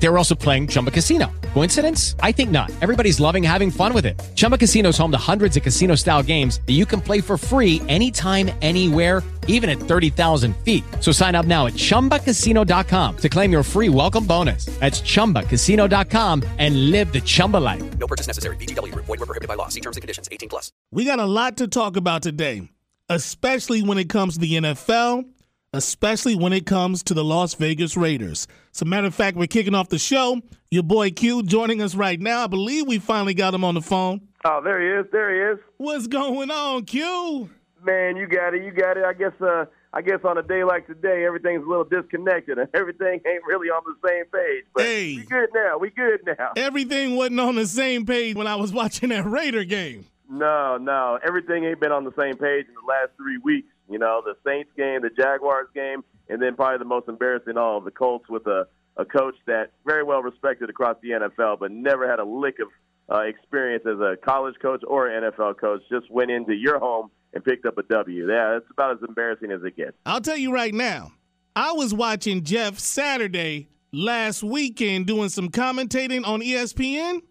They were also playing Chumba Casino. Coincidence? I think not. Everybody's loving having fun with it. Chumba Casino is home to hundreds of casino style games that you can play for free anytime, anywhere, even at 30,000 feet. So sign up now at chumbacasino.com to claim your free welcome bonus. That's chumbacasino.com and live the Chumba life. No purchase necessary. VGW Group. Void were prohibited by law. See terms and conditions. 18 plus. We got a lot to talk about today, especially when it comes to the NFL, especially when it comes to the Las Vegas Raiders. As a matter of fact, we're kicking off the show. Your boy Q joining us right now. I believe we finally got him on the phone. Oh, there he is. There he is. What's going on, Q? Man, you got it. You got it. I guess. Uh, I guess on a day like today, everything's a little disconnected and everything ain't really on the same page. But Hey. we good now. We good now. Everything wasn't on the same page when I was watching that Raider game. No, no, everything ain't been on the same page in the last three weeks. You know, the Saints game, the Jaguars game, and then probably the most embarrassing of all, the Colts with a a coach that very well respected across the NFL, but never had a lick of uh, experience as a college coach or NFL coach. Just went into your home and picked up a W. Yeah, that's about as embarrassing as it gets. I'll tell you right now, I was watching Jeff Saturday last weekend doing some commentating on ESPN,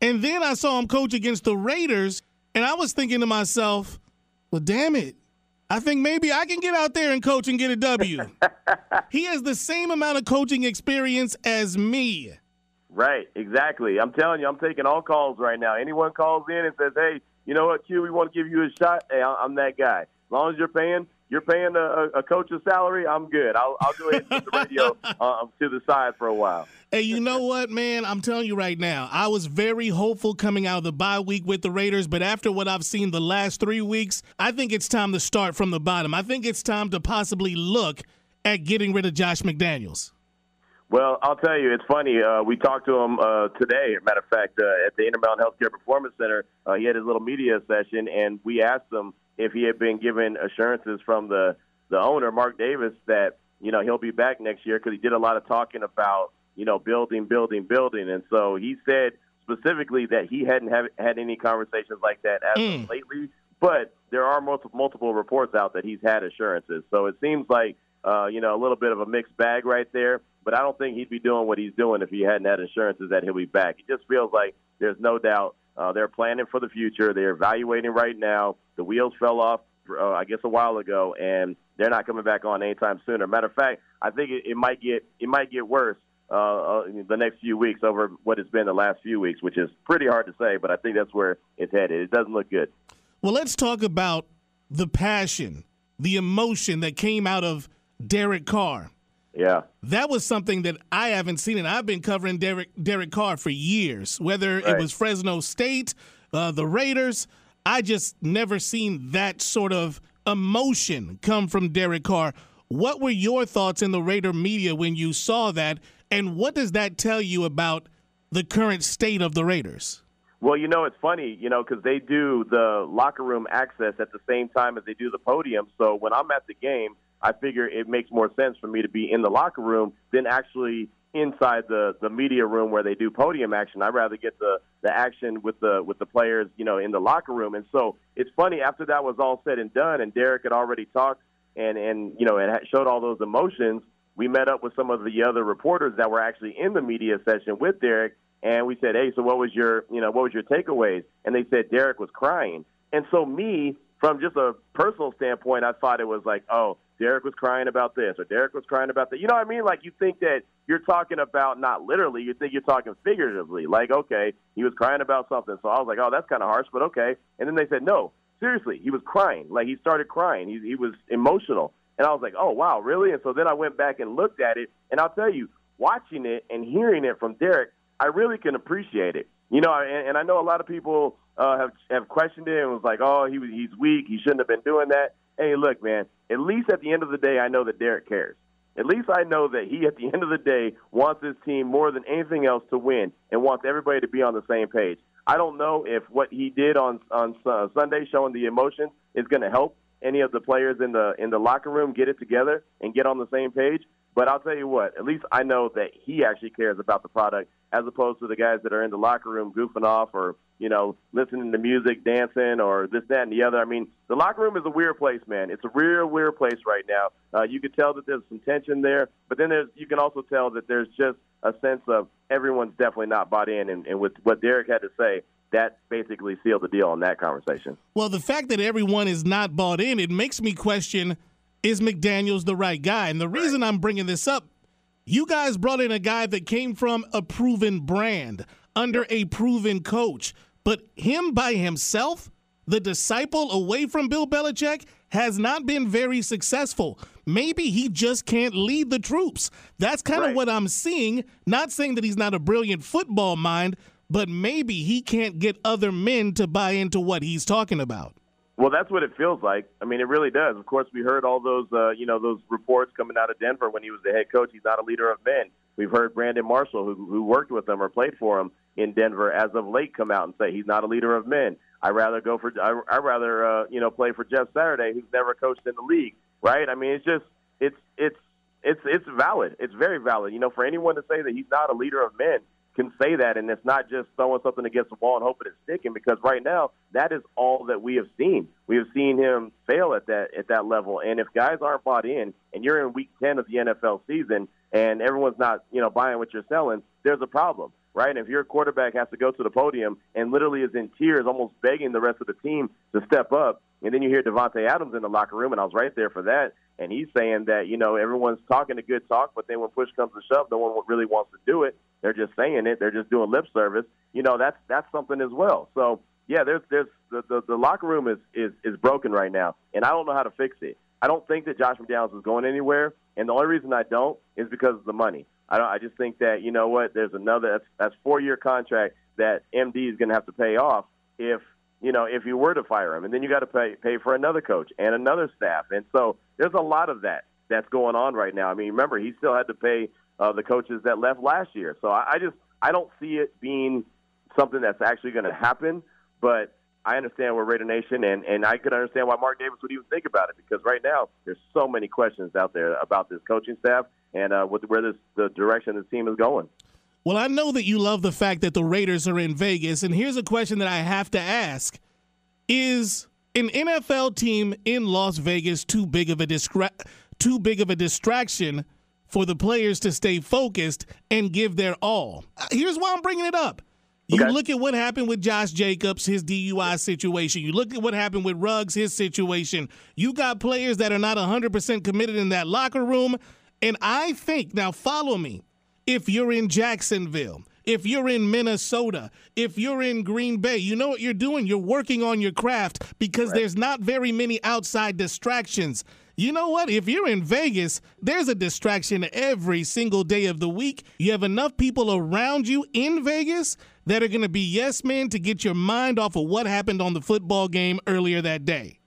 and then I saw him coach against the Raiders, and I was thinking to myself, well, damn it. I think maybe I can get out there and coach and get a W. he has the same amount of coaching experience as me. Right, exactly. I'm telling you, I'm taking all calls right now. Anyone calls in and says, "Hey, you know what, Q? We want to give you a shot." Hey, I'm that guy. As long as you're paying, you're paying a, a- a coach's salary. I'm good. I'll, I'll go ahead and put the radio uh, to the side for a while. Hey, you know what, man? I'm telling you right now, I was very hopeful coming out of the bye week with the Raiders, but after what I've seen the last three weeks, I think it's time to start from the bottom. I think it's time to possibly look at getting rid of Josh McDaniels. Well, I'll tell you, it's funny. Uh, we talked to him uh, today. Matter of fact, uh, at the Intermountain Healthcare Performance Center, uh, he had his little media session, and we asked him if he had been given assurances from the the owner, Mark Davis, that you know he'll be back next year because he did a lot of talking about you know building, building, building, and so he said specifically that he hadn't have, had any conversations like that as of lately. But there are multiple multiple reports out that he's had assurances, so it seems like uh, you know a little bit of a mixed bag right there. But I don't think he'd be doing what he's doing if he hadn't had assurances that he'll be back. It just feels like there's no doubt uh, they're planning for the future. They're evaluating right now. The wheels fell off, uh, I guess, a while ago, and they're not coming back on anytime sooner. Matter of fact, I think it, it might get it might get worse uh, uh, the next few weeks over what it's been the last few weeks, which is pretty hard to say. But I think that's where it's headed. It doesn't look good. Well, let's talk about the passion, the emotion that came out of Derek Carr. Yeah. That was something that I haven't seen, and I've been covering Derek Derek Carr for years. Whether it was Fresno State, uh, the Raiders, I just never seen that sort of emotion come from Derek Carr. What were your thoughts in the Raider media when you saw that, and what does that tell you about the current state of the Raiders? Well, you know, it's funny, you know, because they do the locker room access at the same time as they do the podium. So when I'm at the game, I figure it makes more sense for me to be in the locker room than actually inside the the media room where they do podium action. I'd rather get the the action with the with the players, you know, in the locker room. And so it's funny after that was all said and done, and Derek had already talked and and you know, had showed all those emotions. We met up with some of the other reporters that were actually in the media session with Derek, and we said, "Hey, so what was your, you know, what was your takeaways?" And they said Derek was crying. And so me, from just a personal standpoint, I thought it was like, "Oh, Derek was crying about this, or Derek was crying about that." You know what I mean? Like you think that you're talking about not literally, you think you're talking figuratively. Like, okay, he was crying about something. So I was like, "Oh, that's kind of harsh," but okay. And then they said, "No, seriously, he was crying. Like he started crying. He he was emotional." And I was like, "Oh, wow, really?" And so then I went back and looked at it, and I'll tell you, watching it and hearing it from Derek, I really can appreciate it. You know, and, and I know a lot of people uh, have have questioned it and was like, "Oh, he was he's weak. He shouldn't have been doing that." Hey, look, man. At least at the end of the day, I know that Derek cares. At least I know that he, at the end of the day, wants his team more than anything else to win and wants everybody to be on the same page. I don't know if what he did on on uh, Sunday, showing the emotions, is going to help any of the players in the in the locker room get it together and get on the same page. But I'll tell you what, at least I know that he actually cares about the product as opposed to the guys that are in the locker room goofing off or you know, listening to music, dancing, or this, that, and the other. I mean, the locker room is a weird place, man. It's a real weird place right now. Uh, you can tell that there's some tension there, but then there's you can also tell that there's just a sense of everyone's definitely not bought in. And, and with what Derek had to say, that basically sealed the deal on that conversation. Well, the fact that everyone is not bought in, it makes me question is McDaniels the right guy? And the reason I'm bringing this up, you guys brought in a guy that came from a proven brand under a proven coach. But him by himself, the disciple away from Bill Belichick, has not been very successful. Maybe he just can't lead the troops. That's kind of Right. what I'm seeing. Not saying that he's not a brilliant football mind, but maybe he can't get other men to buy into what he's talking about. Well, that's what it feels like. I mean, it really does. Of course, we heard all those, uh, you know, those reports coming out of Denver when he was the head coach. He's not a leader of men. We've heard Brandon Marshall, who, who worked with him or played for him in Denver, as of late, come out and say he's not a leader of men. I rather go for, I I rather, uh, you know, play for Jeff Saturday, who's never coached in the league, right? I mean, it's just, it's, it's, it's, it's valid. It's very valid. You know, for anyone to say that he's not a leader of men, can say that, and it's not just throwing something against the wall and hoping it's sticking. Because right now, that is all that we have seen. We have seen him fail at that at that level. And if guys aren't bought in, and you're in week ten of the NFL season, and everyone's not you know buying what you're selling, there's a problem, right? And if your quarterback has to go to the podium and literally is in tears, almost begging the rest of the team to step up, and then you hear Davante Adams in the locker room, and I was right there for that. And he's saying that you know everyone's talking a good talk, but then when push comes to shove, no one really wants to do it. They're just saying it. They're just doing lip service. You know that's that's something as well. So yeah, there's there's the, the the locker room is is is broken right now, and I don't know how to fix it. I don't think that Josh McDaniels is going anywhere, and the only reason I don't is because of the money. I don't. I just think that you know what? There's another that's that's four year contract that MD is going to have to pay off if you know if you were to fire him, and then you got to pay pay for another coach and another staff, and so there's a lot of that that's going on right now. I mean, remember he still had to pay uh, the coaches that left last year, so I, I just I don't see it being something that's actually going to happen, but. I understand we're Raider Nation, and, and I could understand why Mark Davis would even think about it because right now there's so many questions out there about this coaching staff and uh, with where this the direction the team is going. Well, I know that you love the fact that the Raiders are in Vegas, and here's a question that I have to ask: Is an NFL team in Las Vegas too big of a distra- too big of a distraction for the players to stay focused and give their all? Uh, Here's why I'm bringing it up. You Okay. look at what happened with Josh Jacobs, his DUI situation. You look at what happened with Ruggs, his situation. You got players that are not 100% committed in that locker room. And I think, now follow me, if you're in Jacksonville, if you're in Minnesota, if you're in Green Bay, you know what you're doing? You're working on your craft because there's not very many outside distractions. You know what? If you're in Vegas, there's a distraction every single day of the week. You have enough people around you in Vegas that are going to be yes men to get your mind off of what happened on the football game earlier that day.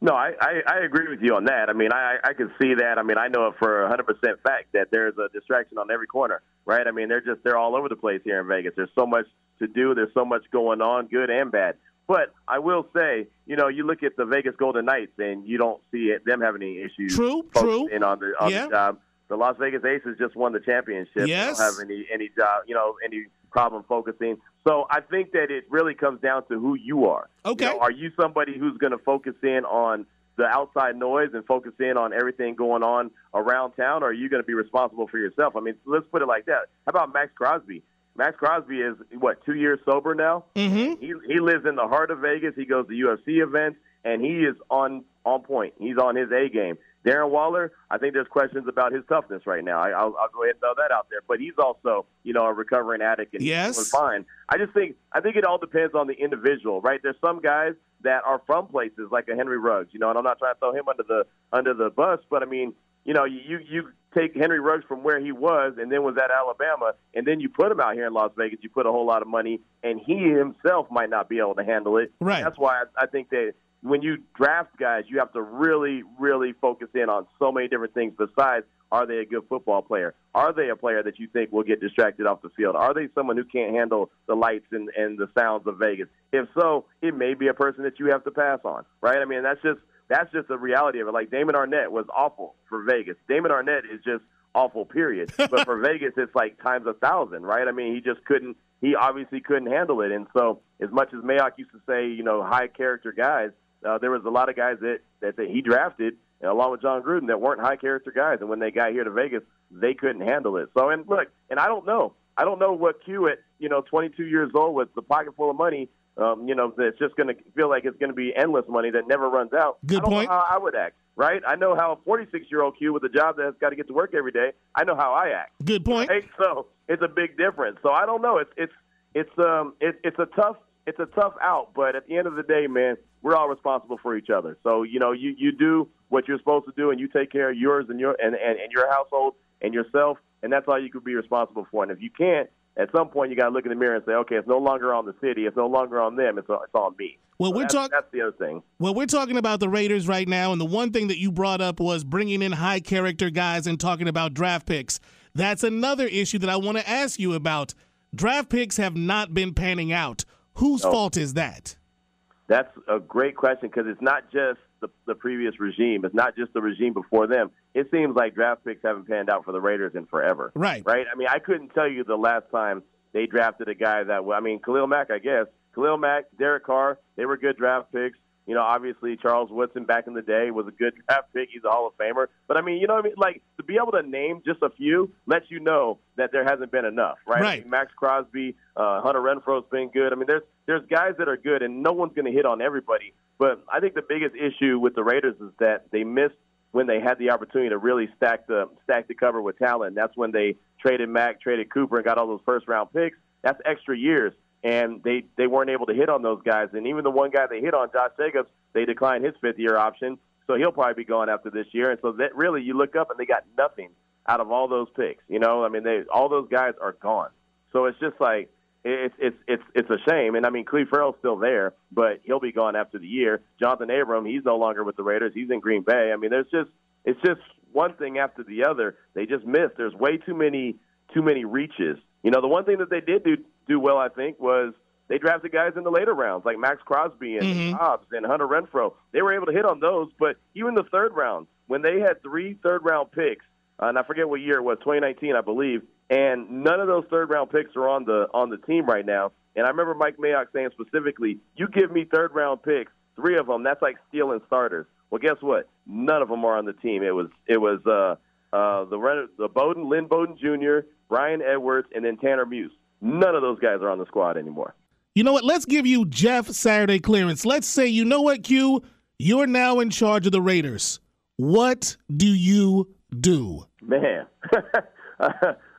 No, I, I, I agree with you on that. I mean, I, I can see that. I mean, I know it for a 100% fact that there's a distraction on every corner, right? I mean, they're just they're all over the place here in Vegas. There's so much to do. There's so much going on, good and bad. But I will say, you know, you look at the Vegas Golden Knights and you don't see it, them having any issues. True, true. And on the on Yeah. the job, the Las Vegas Aces just won the championship. Yes. They don't have any any job, you know, any problem focusing. So I think that it really comes down to who you are. Okay. You know, are you somebody who's going to focus in on the outside noise and focus in on everything going on around town, or are you going to be responsible for yourself? I mean, let's put it like that. How about Maxx Crosby? Maxx Crosby is what two years sober now. Mm-hmm. He he lives in the heart of Vegas. He goes to UFC events, and he is on on point. He's on his A game. Darren Waller, I think there's questions about his toughness right now. I, I'll, I'll go ahead and throw that out there. But he's also, you know, a recovering addict and Yes. he's fine. I just think I think it all depends on the individual, right? There's some guys that are from places like a Henry Ruggs, you know, and I'm not trying to throw him under the under the bus, but I mean, you know, you you take Henry Ruggs from where he was and then was at Alabama, and then you put him out here in Las Vegas. You put a whole lot of money, and he himself might not be able to handle it. Right. That's why I, I think that when you draft guys, you have to really, really focus in on so many different things. Besides, are they a good football player? Are they a player that you think will get distracted off the field? Are they someone who can't handle the lights and, and the sounds of Vegas? If so, it may be a person that you have to pass on, right? I mean, that's just that's just the reality of it. Like Damon Arnette was awful for Vegas. Damon Arnette is just awful, period. but for Vegas, it's like times a thousand, right? I mean, he just couldn't he obviously couldn't handle it. And so, as much as Mayock used to say, you know, high character guys, uh, there was a lot of guys that, that, that he drafted, along with Jon Gruden, that weren't high character guys. And when they got here to Vegas, they couldn't handle it. So, and look, and I don't know. I don't know what Q at, you know, 22 years old with the pocket full of money, um, you know, that's just going to feel like it's going to be endless money that never runs out. Good I don't point. Know how I would act, right? I know how a 46 year old Q with a job that's got to get to work every day. I know how I act. Good point. Right? So it's a big difference. So I don't know. It's it's it's um it, it's a tough it's a tough out, but at the end of the day, man, we're all responsible for each other. So you know, you you do what you're supposed to do, and you take care of yours and your and and, and your household and yourself, and that's all you can be responsible for. And if you can't, at some point, you got to look in the mirror and say, okay, it's no longer on the city, it's no longer on them, it's it's on me. Well, So we're that's, talk- That's the other thing. Well, we're talking about the Raiders right now, and the one thing that you brought up was bringing in high character guys and talking about draft picks. That's another issue that I want to ask you about. Draft picks have not been panning out. Whose fault is that? That's a great question because it's not just the, the previous regime. It's not just the regime before them. It seems like draft picks haven't panned out for the Raiders in forever. Right. Right? I mean, I couldn't tell you the last time they drafted a guy that, well, I mean, Khalil Mack, I guess. Khalil Mack, Derek Carr, they were good draft picks. You know, obviously Charles Woodson back in the day was a good draft pick. He's a Hall of Famer. But I mean, you know what I mean? Like to be able to name just a few lets you know that there hasn't been enough, right? Right. I mean, Maxx Crosby, uh, Hunter Renfrow's been good. I mean, there's there's guys that are good, and no one's going to hit on everybody. But I think the biggest issue with the Raiders is that they missed when they had the opportunity to really stack the stack the cover with talent. That's when they traded Mack, traded Cooper, and got all those first round picks. That's extra years, and they they weren't able to hit on those guys. And even the one guy they hit on, Josh Jacobs, they declined his fifth year option, so he'll probably be gone after this year. And so that really, you look up and they got nothing out of all those picks. You know, I mean, they all those guys are gone. So it's just like it's it's it's it's a shame. And I mean, Clelin Ferrell's still there, but he'll be gone after the year. Johnathan Abram, he's no longer with the Raiders. He's in Green Bay. I mean, there's just it's just one thing after the other. They just missed. There's way too many too many reaches. You know, the one thing that they did do do well, I think, was they drafted guys in the later rounds like Maxx Crosby and Mhm. Hobbs and Hunter Renfrow. They were able to hit on those, but even the third round, when they had three third round picks, uh, and I forget what year it was, 2019, I believe, and none of those third round picks are on the on the team right now. And I remember Mike Mayock saying specifically, "You give me third round picks, three of them, that's like stealing starters." Well, guess what? None of them are on the team. It was it was uh, uh, the the Bowden, Lynn Bowden Jr., Bryan Edwards, and then Tanner Muse. None of those guys are on the squad anymore. You know what? Let's give you Jeff Saturday clearance. Let's say, you know what, Q? You're now in charge of the Raiders. What do you do? Man, uh,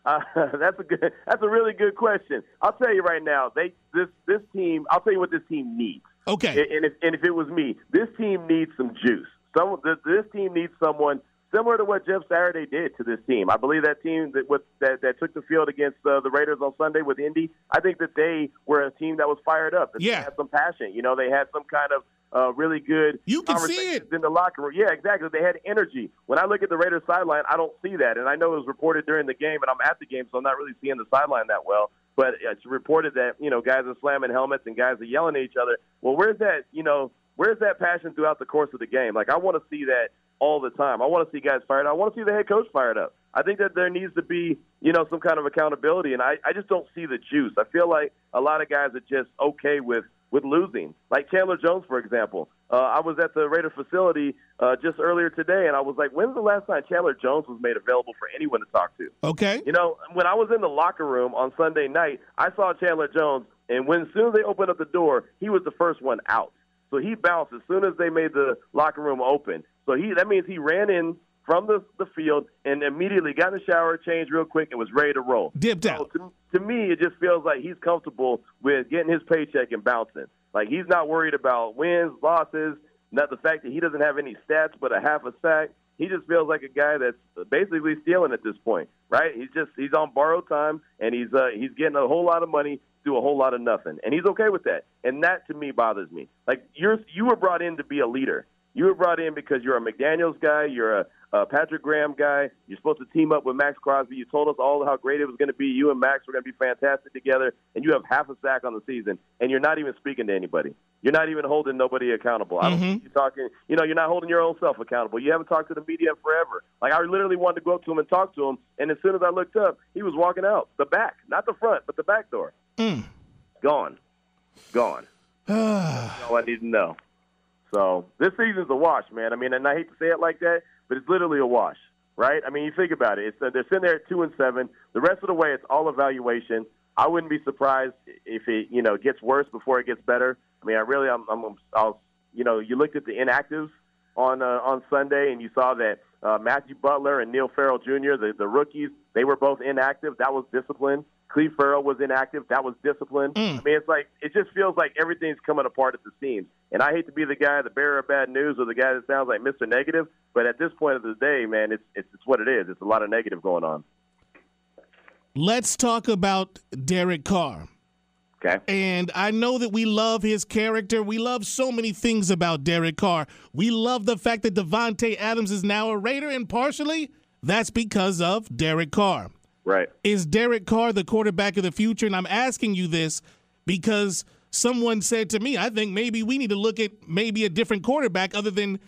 uh, that's a good. That's a really good question. I'll tell you right now. They this this team. I'll tell you what this team needs. Okay. And if and if it was me, this team needs some juice. Some this team needs someone similar to what Jeff Saturday did to this team. I believe that team that with, that, that took the field against uh, the Raiders on Sunday with Indy. I think that they were a team that was fired up. That Yeah. they had some passion. You know, they had some kind of uh, really good. You can see it. in the locker room. Yeah, exactly. They had energy. When I look at the Raiders sideline, I don't see that, and I know it was reported during the game, and I'm at the game, so I'm not really seeing the sideline that well. But it's reported that you know guys are slamming helmets and guys are yelling at each other. Well, where's that? You know, where's that passion throughout the course of the game? Like I want to see that all the time. I want to see guys fired up. I want to see the head coach fired up. I think that there needs to be, you know, some kind of accountability, and I, I just don't see the juice. I feel like a lot of guys are just okay with with losing. Like Chandler Jones, for example. Uh, I was at the Raider facility uh, just earlier today, and I was like, when's the last time Chandler Jones was made available for anyone to talk to? Okay. You know, when I was in the locker room on Sunday night, I saw Chandler Jones, and when as soon as they opened up the door, he was the first one out. So he bounced as soon as they made the locker room open. So he that means he ran in from the the field and immediately got in the shower, changed real quick, and was ready to roll. Dipped So out. to, to me, it just feels like he's comfortable with getting his paycheck and bouncing. Like he's not worried about wins, losses, not the fact that he doesn't have any stats but a half a sack. He just feels like a guy that's basically stealing at this point, right? He's just he's on borrowed time and he's uh, he's getting a whole lot of money, do a whole lot of nothing, and he's okay with that. And that to me bothers me. Like you're you were brought in to be a leader. You were brought in because you're a McDaniel's guy, you're a, a Patrick Graham guy. You're supposed to team up with Maxx Crosby. You told us all how great it was going to be. You and Maxx were going to be fantastic together, and you have half a sack on the season, and you're not even speaking to anybody. You're not even holding nobody accountable. I don't Mhm. you're talking. You know, you're not holding your own self accountable. You haven't talked to the media forever. Like I literally wanted to go up to him and talk to him, and as soon as I looked up, he was walking out the back, not the front, but the back door. Gone. Gone. That's all I need to know. So this season's a wash, man. I mean, and I hate to say it like that, but it's literally a wash, right? I mean, you think about it. It's uh, they're sitting there at two and seven. The rest of the way, it's all evaluation. I wouldn't be surprised if it, you know, gets worse before it gets better. I mean, I really, I'm, I'm, I'll, you know, you looked at the inactives on uh, on Sunday, and you saw that uh, Matthew Butler and Neil Farrell Jr., the the rookies, they were both inactive. That was discipline. Clelin Ferrell was inactive. That was discipline. Mm. I mean, it's like it just feels like everything's coming apart at the seams. And I hate to be the guy, the bearer of bad news, or the guy that sounds like Mr. Negative, but at this point of the day, man, it's it's, it's what it is. It's a lot of negative going on. Let's talk about Derek Carr. Okay. And I know that we love his character. We love so many things about Derek Carr. We love the fact that Davante Adams is now a Raider, and partially that's because of Derek Carr. Right. Is Derek Carr the quarterback of the future? And I'm asking you this because someone said to me, I think maybe we need to look at maybe a different quarterback other than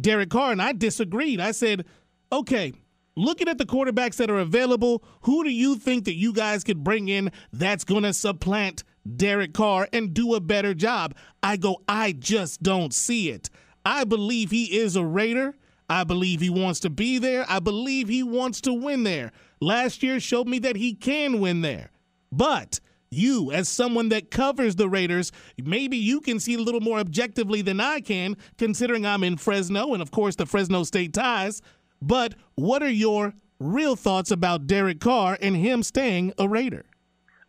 Derek Carr. And I disagreed. I said, okay, looking at the quarterbacks that are available, who do you think that you guys could bring in that's going to supplant Derek Carr and do a better job? I go, I just don't see it. I believe he is a Raider. I believe he wants to be there. I believe he wants to win there. Last year showed me that he can win there. But you, as someone that covers the Raiders, maybe you can see a little more objectively than I can, considering I'm in Fresno and, of course, the Fresno State ties. But what are your real thoughts about Derek Carr and him staying a Raider?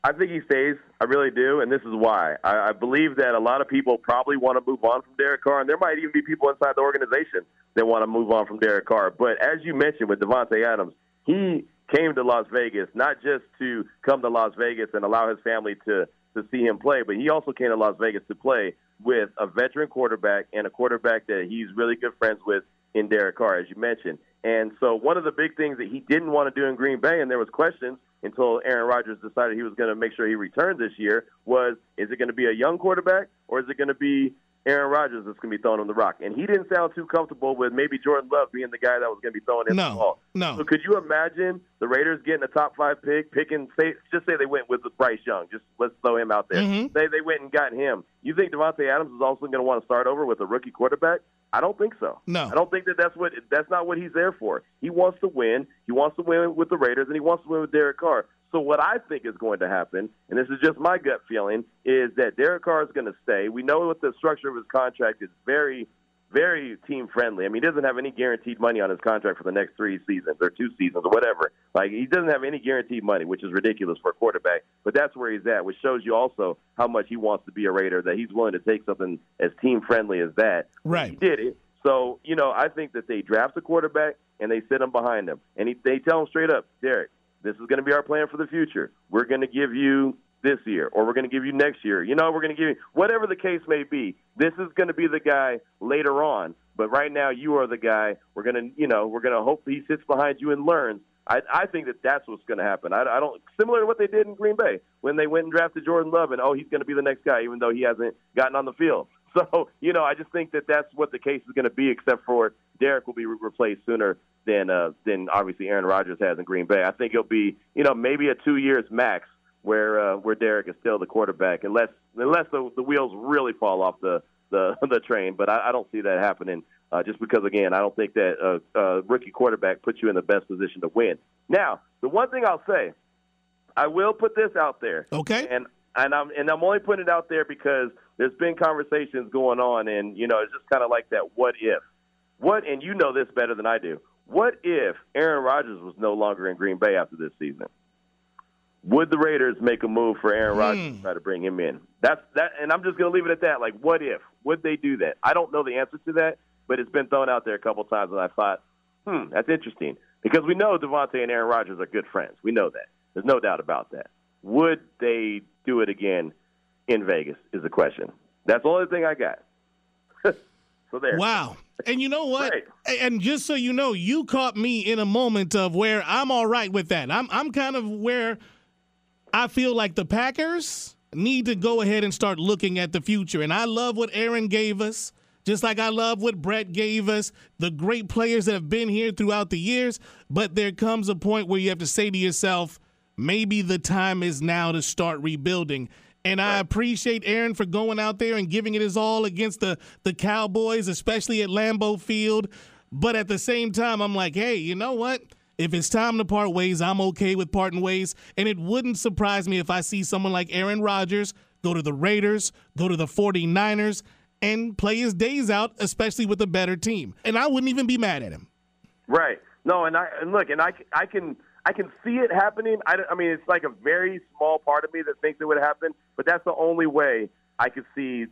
I think he stays. I really do, and this is why. I, I believe that a lot of people probably want to move on from Derek Carr, and there might even be people inside the organization that want to move on from Derek Carr. But as you mentioned with Davante Adams, he came to Las Vegas not just to come to Las Vegas and allow his family to to see him play, but he also came to Las Vegas to play with a veteran quarterback and a quarterback that he's really good friends with in Derek Carr, as you mentioned. And so one of the big things that he didn't want to do in Green Bay, and there was questions until Aaron Rodgers decided he was going to make sure he returned this year, was is it going to be a young quarterback or is it going to be Aaron Rodgers that's going to be throwing him the rock? And he didn't sound too comfortable with maybe Jordan Love being the guy that was going to be throwing him No, the ball. no. So could you imagine the Raiders getting a top five pick, picking say just say they went with Bryce Young, just let's throw him out there. Mhm. Say they went and got him. You think Davante Adams is also going to want to start over with a rookie quarterback? I don't think so. No. I don't think that that's what that's not what he's there for. He wants to win. He wants to win with the Raiders, and he wants to win with Derek Carr. So what I think is going to happen, and this is just my gut feeling, is that Derek Carr is going to stay. We know what the structure of his contract is very, very team friendly. I mean, he doesn't have any guaranteed money on his contract for the next three seasons or two seasons or whatever. Like he doesn't have any guaranteed money, which is ridiculous for a quarterback. But that's where he's at, which shows you also how much he wants to be a Raider. That he's willing to take something as team friendly as that. Right. He did it. So you know, I think that they draft a quarterback and they sit him behind him, and he, they tell him straight up, Derek, this is going to be our plan for the future. We're going to give you this year, or we're going to give you next year. You know, we're going to give you whatever the case may be. This is going to be the guy later on, but right now you are the guy. We're going to, you know, we're going to hope he sits behind you and learns. I, I think that that's what's going to happen. I, I don't similar to what they did in Green Bay when they went and drafted Jordan Love, and oh, he's going to be the next guy, even though he hasn't gotten on the field. So, you know, I just think that that's what the case is going to be, except for Derek will be re- replaced sooner than uh, than obviously Aaron Rodgers has in Green Bay. I think it'll be, you know, maybe a two years max where uh, where Derek is still the quarterback, unless unless the, the wheels really fall off the the, the train. But I, I don't see that happening. Uh, just because, again, I don't think that a, a rookie quarterback puts you in the best position to win. Now, the one thing I'll say, I will put this out there. Okay. And and I'm and I'm only putting it out there because there's been conversations going on, and you know, it's just kind of like that. What if? What? And you know this better than I do. What if Aaron Rodgers was no longer in Green Bay after this season? Would the Raiders make a move for Aaron Rodgers to try to bring him in? That's that, and I'm just going to leave it at that. Like, what if? Would they do that? I don't know the answer to that, but it's been thrown out there a couple times, and I thought, hmm, that's interesting because we know Davante and Aaron Rodgers are good friends. We know that. There's no doubt about that. Would they do it again in Vegas? Is the question. That's the only thing I got. so there. Wow. And you know what? Right. And just so you know, you caught me in a moment of where I'm all right with that. I'm I'm kind of where I feel like the Packers need to go ahead and start looking at the future. And I love what Aaron gave us, just like I love what Brett gave us, the great players that have been here throughout the years. But there comes a point where you have to say to yourself, maybe the time is now to start rebuilding. And I appreciate Aaron for going out there and giving it his all against the, the Cowboys, especially at Lambeau Field. But at the same time, I'm like, hey, you know what? If it's time to part ways, I'm okay with parting ways. And it wouldn't surprise me if I see someone like Aaron Rodgers go to the Raiders, go to the 49ers, and play his days out, especially with a better team. And I wouldn't even be mad at him. Right. No, and I and look, and I, I can I can see it happening. I, I mean, it's like a very small part of me that thinks it would happen, but that's the only way I could see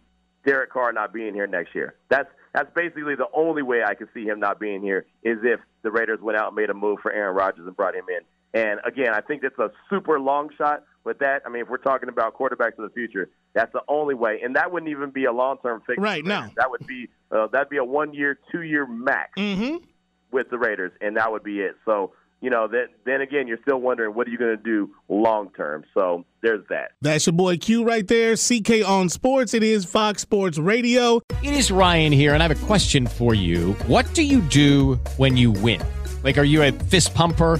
Derek Carr not being here next year. That's that's basically the only way I could see him not being here is if the Raiders went out and made a move for Aaron Rodgers and brought him in. And again, I think that's a super long shot. But that, I mean, if we're talking about quarterbacks of the future, that's the only way, and that wouldn't even be a long-term fix. Right now, that would be uh, that'd be a one-year, two-year max mm-hmm. with the Raiders, and that would be it. So you know, that then again, you're still wondering what are you going to do long term. So there's that. That's your boy Q right there. CK on Sports. It is Fox Sports Radio. It is Ryan here, and I have a question for you. What do you do when you win? Like, are you a fist pumper?